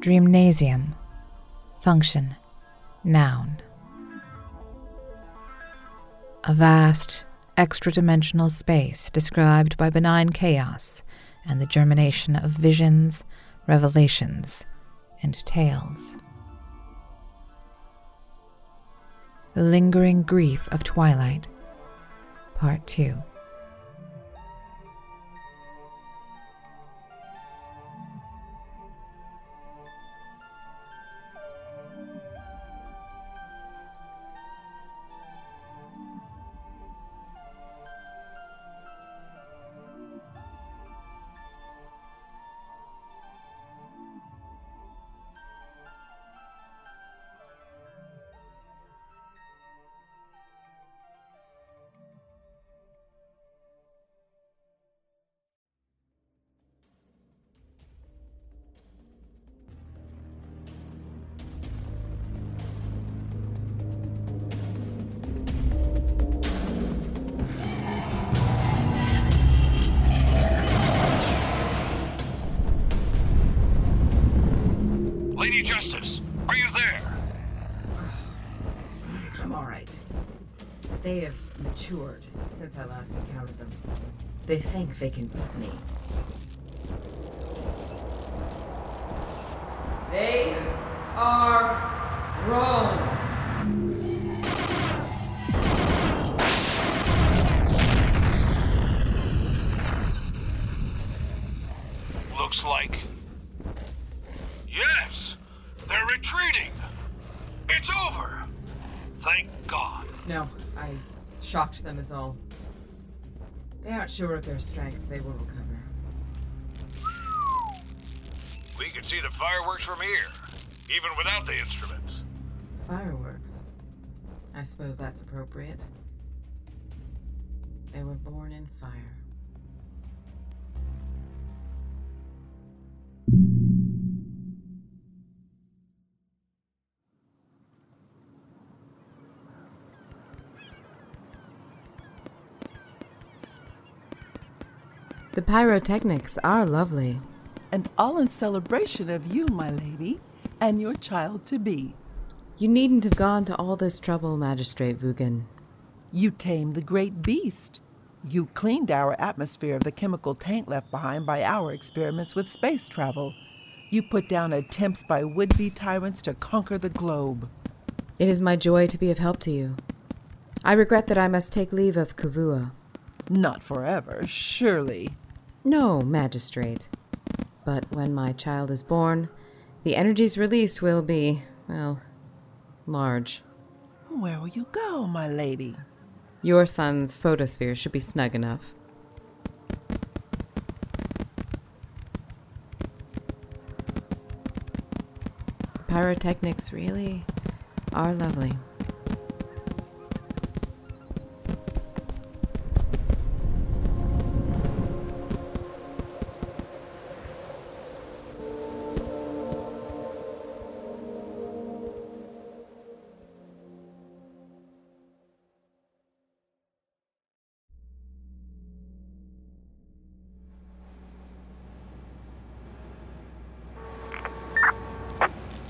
Dreamnasium. Function. Noun. A vast, extra dimensional space described by benign chaos and the germination of visions, revelations, and tales. The Lingering Grief of Twilight, Part 2. Justice, are you there? I'm alright. They have matured since I last encountered them. They think they can beat me. They are wrong. Looks like. Yes! They're retreating! It's over! Thank God. No, I shocked them is all. They aren't sure of their strength. They will recover. We can see the fireworks from here, even without the instruments. Fireworks. I suppose that's appropriate. They were born in fire. The pyrotechnics are lovely. and all in celebration of you, my lady, and your child to be. You needn't have gone to all this trouble, Magistrate Vugan. You tamed the great beast. You cleaned our atmosphere of the chemical taint left behind by our experiments with space travel. You put down attempts by would be tyrants to conquer the globe. It is my joy to be of help to you. I regret that I must take leave of Kavua. Not forever, surely. No, Magistrate. But when my child is born, the energies released will be, well, large. Where will you go, my lady? Your sun's photosphere should be snug enough. Pyrotechnics really are lovely.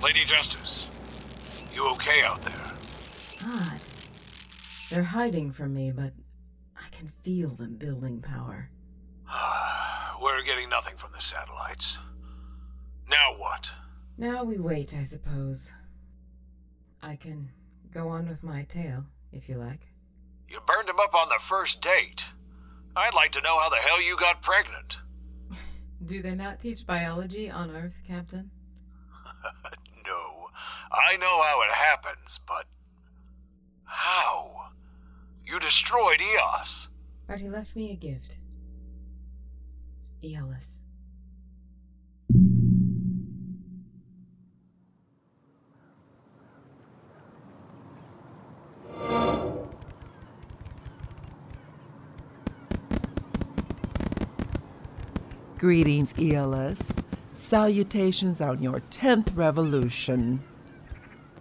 Lady Justice, you okay out there? Odd. They're hiding from me, but I can feel them building power. We're getting nothing from the satellites. Now what? Now we wait, I suppose. I can go on with my tale, if you like. You burned him up on the first date. I'd like to know how the hell you got pregnant. Do they not teach biology on Earth, Captain? no, I know how it happens, but. How? You destroyed Eos. But he left me a gift. Aeolus. Greetings, Aeolus. Salutations on your 10th revolution.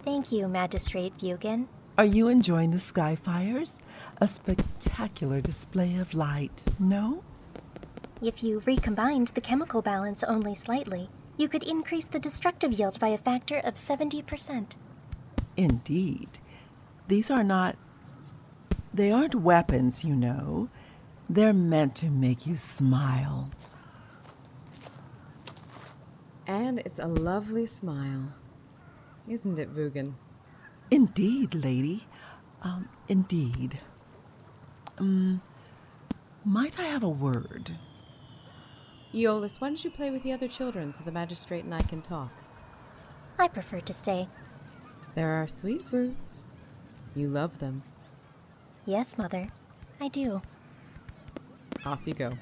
Thank you, Magistrate Vugan. Are you enjoying the sky fires? A spectacular display of light, no? If you recombined the chemical balance only slightly, you could increase the destructive yield by a factor of 70%. Indeed. These are not. They aren't weapons, you know. They're meant to make you smile. And it's a lovely smile. Isn't it, Vugan? Indeed, lady. Um, indeed. Um, might I have a word? Aeolus, why don't you play with the other children so the magistrate and I can talk? I prefer to stay. There are sweet fruits. You love them. Yes, Mother, I do. Off you go.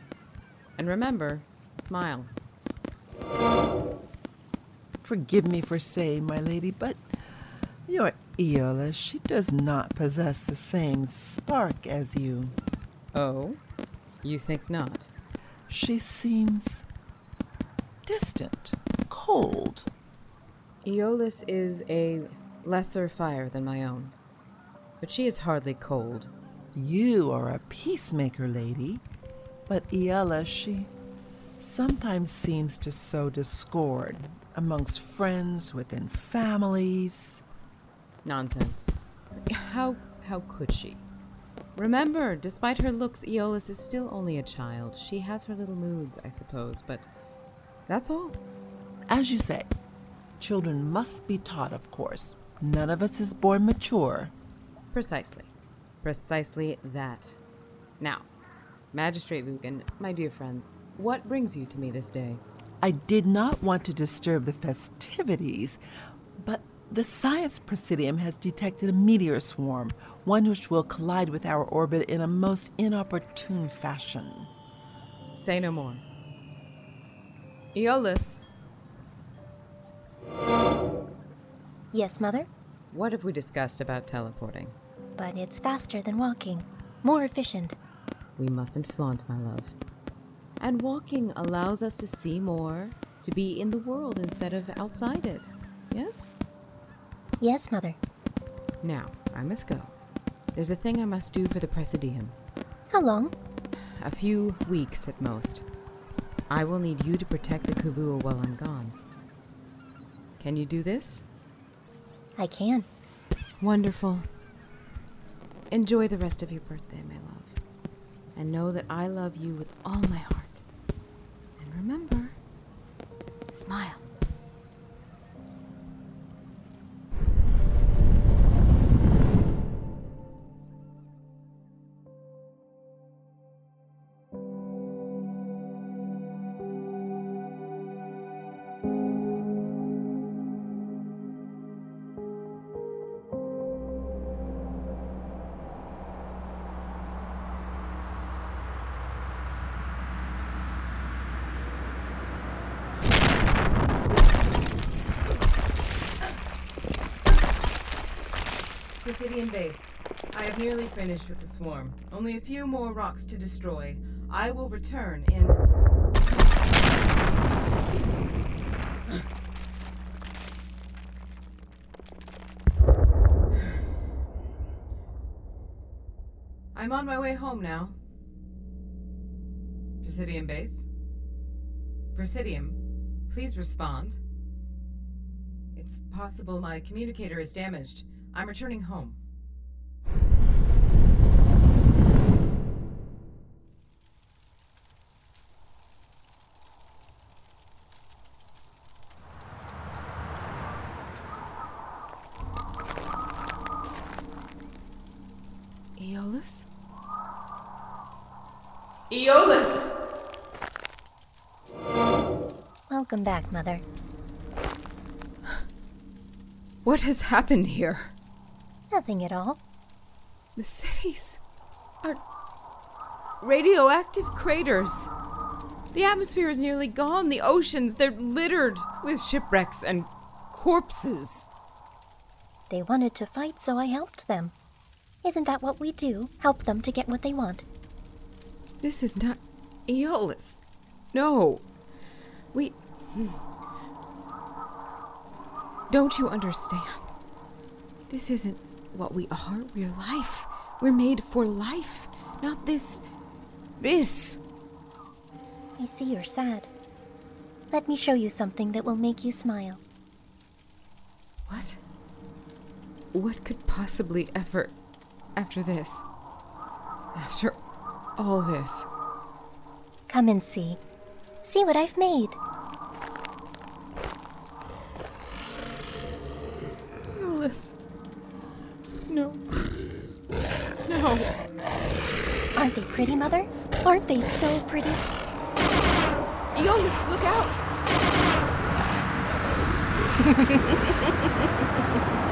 And remember, smile. Forgive me for saying, my lady, but your Aeolus, she does not possess the same spark as you. Oh? You think not? She seems distant, cold. Aeolus is a lesser fire than my own. But she is hardly cold. You are a peacemaker, lady. But Aeolus, she sometimes seems to sow discord amongst friends, within families. Nonsense. How how could she? Remember, despite her looks, Aeolus is still only a child. She has her little moods, I suppose, but that's all. As you say, children must be taught, of course. None of us is born mature. Precisely. Precisely that. Now, Magistrate Vugan, my dear friend, what brings you to me this day? I did not want to disturb the festivities, but the Science Presidium has detected a meteor swarm, one which will collide with our orbit in a most inopportune fashion. Say no more. Aeolus, Yes, Mother, what have we discussed about teleporting? but it's faster than walking, more efficient. We mustn't flaunt, my love. And walking allows us to see more, to be in the world instead of outside it. Yes? Yes, Mother. Now, I must go. There's a thing I must do for the Presidium. How long? A few weeks at most. I will need you to protect the Kavua while I'm gone. Can you do this? I can. Wonderful. Enjoy the rest of your birthday, my love. And know that I love you with all my heart. And remember, smile. Presidium base. I have nearly finished with the swarm. Only a few more rocks to destroy. I will return in. I'm on my way home now. Presidium base? Presidium, please respond. It's possible my communicator is damaged. I'm returning home. Aeolus? Aeolus! Welcome back, Mother. What has happened here? Nothing at all. The cities are radioactive craters. The atmosphere is nearly gone. The oceans, they're littered with shipwrecks and corpses. They wanted to fight, so I helped them. Isn't that what we do? Help them to get what they want. This is not Aeolus. No. We. Hmm. Don't you understand? This isn't what we are. We're life. We're made for life. Not this. This. I see you're sad. Let me show you something that will make you smile. What? What could possibly ever. after this? After all this? Come and see. See what I've made. Alice. No. No. Aren't they pretty, Mother? Aren't so pretty? Aeolus, look out!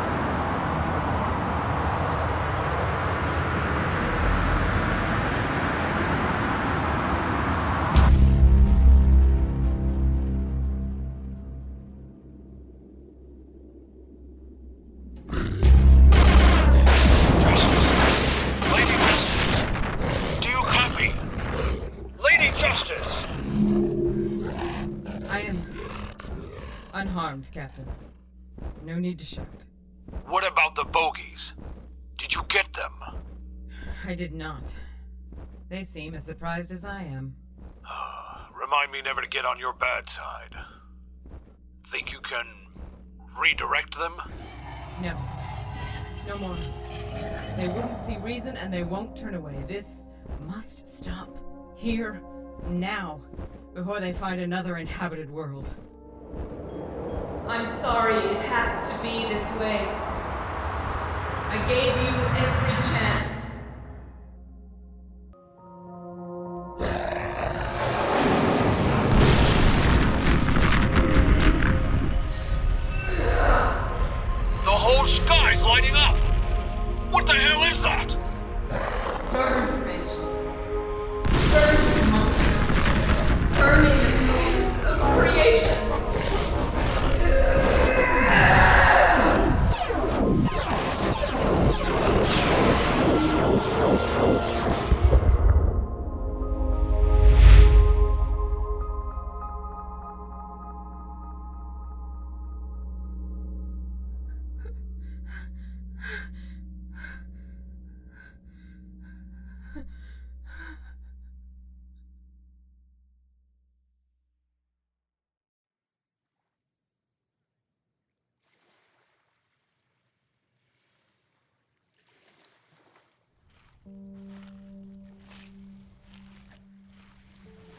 Captain. No need to shout. What about the bogies? Did you get them? I did not. They seem as surprised as I am. Remind me never to get on your bad side. Think you can redirect them? No. No more. They wouldn't see reason and they won't turn away. This must stop. Here, now, before they find another inhabited world. I'm sorry it has to be this way. I gave you every chance.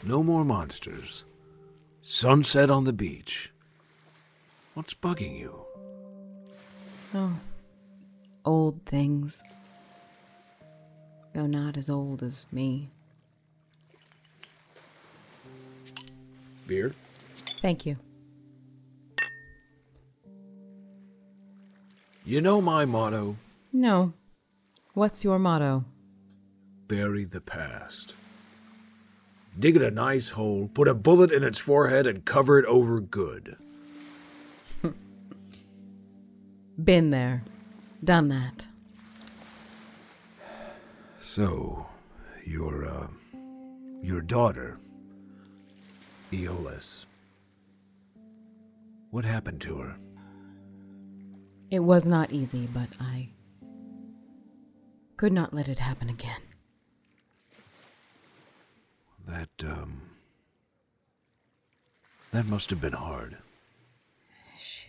No more monsters. Sunset on the beach. What's bugging you? Oh. Old things. Though not as old as me. Beer? Thank you. You know my motto No. What's your motto? bury the past. Dig it a nice hole, put a bullet in its forehead, and cover it over good. Been there. Done that. So, your, uh, your daughter, Aeolus. What happened to her? It was not easy, but I could not let it happen again. That, um. That must have been hard. She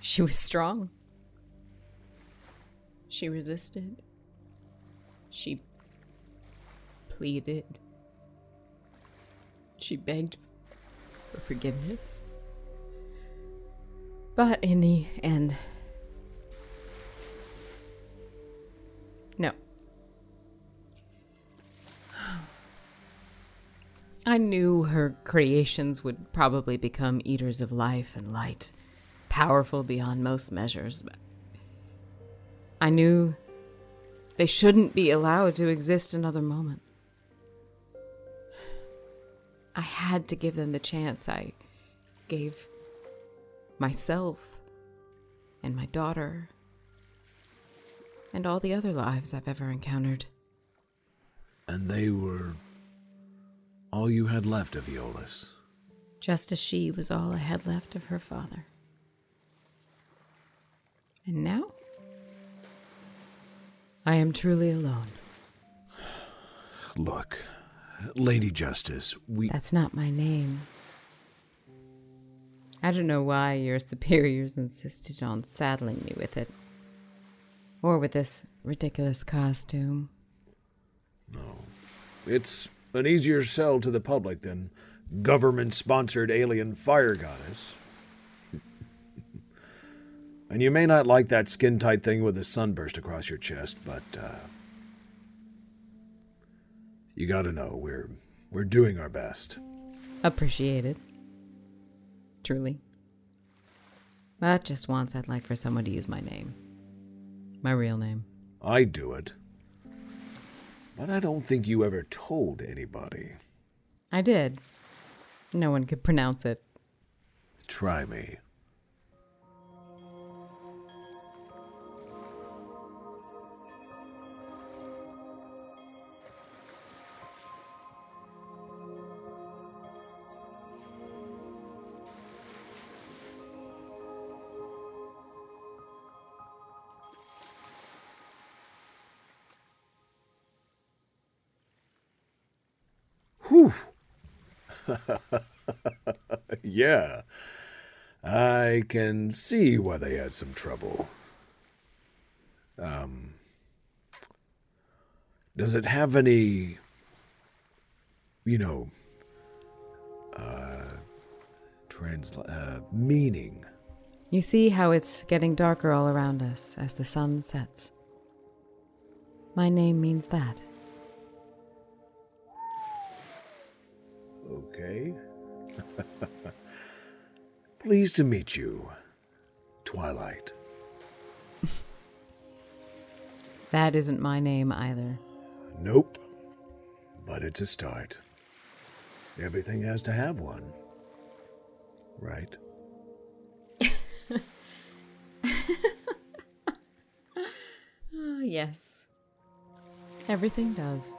she was strong. She resisted. She pleaded. She begged for forgiveness. But in the end, I knew her creations would probably become eaters of life and light, powerful beyond most measures, but I knew they shouldn't be allowed to exist another moment. I had to give them the chance I gave myself and my daughter and all the other lives I've ever encountered. And they were all you had left of Aeolus. just as she was all I had left of her father. And now? I am truly alone. Look, Lady Justice, we. That's not my name. I don't know why your superiors insisted on saddling me with it. Or with this ridiculous costume. No. It's an easier sell to the public than government sponsored alien fire goddess. and you may not like that skin tight thing with the sunburst across your chest, but uh, you gotta know we're we're doing our best. Appreciated. Truly. But just once I'd like for someone to use my name. My real name. I'd do it. But I don't think you ever told anybody. I did. No one could pronounce it. Try me. yeah. I can see why they had some trouble. Um, does it have any, you know, uh, uh, meaning? You see how it's getting darker all around us as the sun sets. My name means that. Okay. Pleased to meet you, Twilight. That isn't my name either. Nope. But it's a start. Everything has to have one. Right? Ah, yes. Everything does.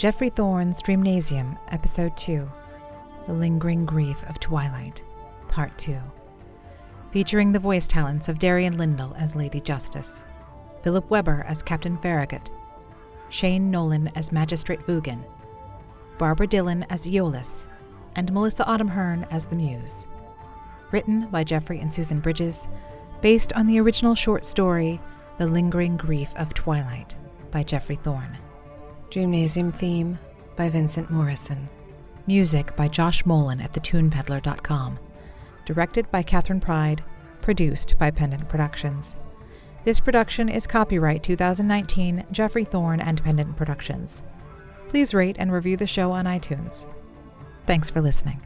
Geoffrey Thorne's Dreamnasium, Episode 2 The Lingering Grief of Twilight, Part 2. Featuring the voice talents of Darian Lindell as Lady Justice, Philip Weber as Captain Farragut, Shane Nolan as Magistrate Vugan, Barbara Dillon as Eolus, and Melissa Autumn Hearn as the Muse. Written by Jeffrey and Susan Bridges, based on the original short story The Lingering Grief of Twilight by Geoffrey Thorne. Dreamnasium theme by Vincent Morrison. Music by Josh Molin at thetunepeddler.com. Directed by Catherine Pride. Produced by Pendant Productions. This production is copyright 2019 Geoffrey Thorne and Pendant Productions. Please rate and review the show on iTunes. Thanks for listening.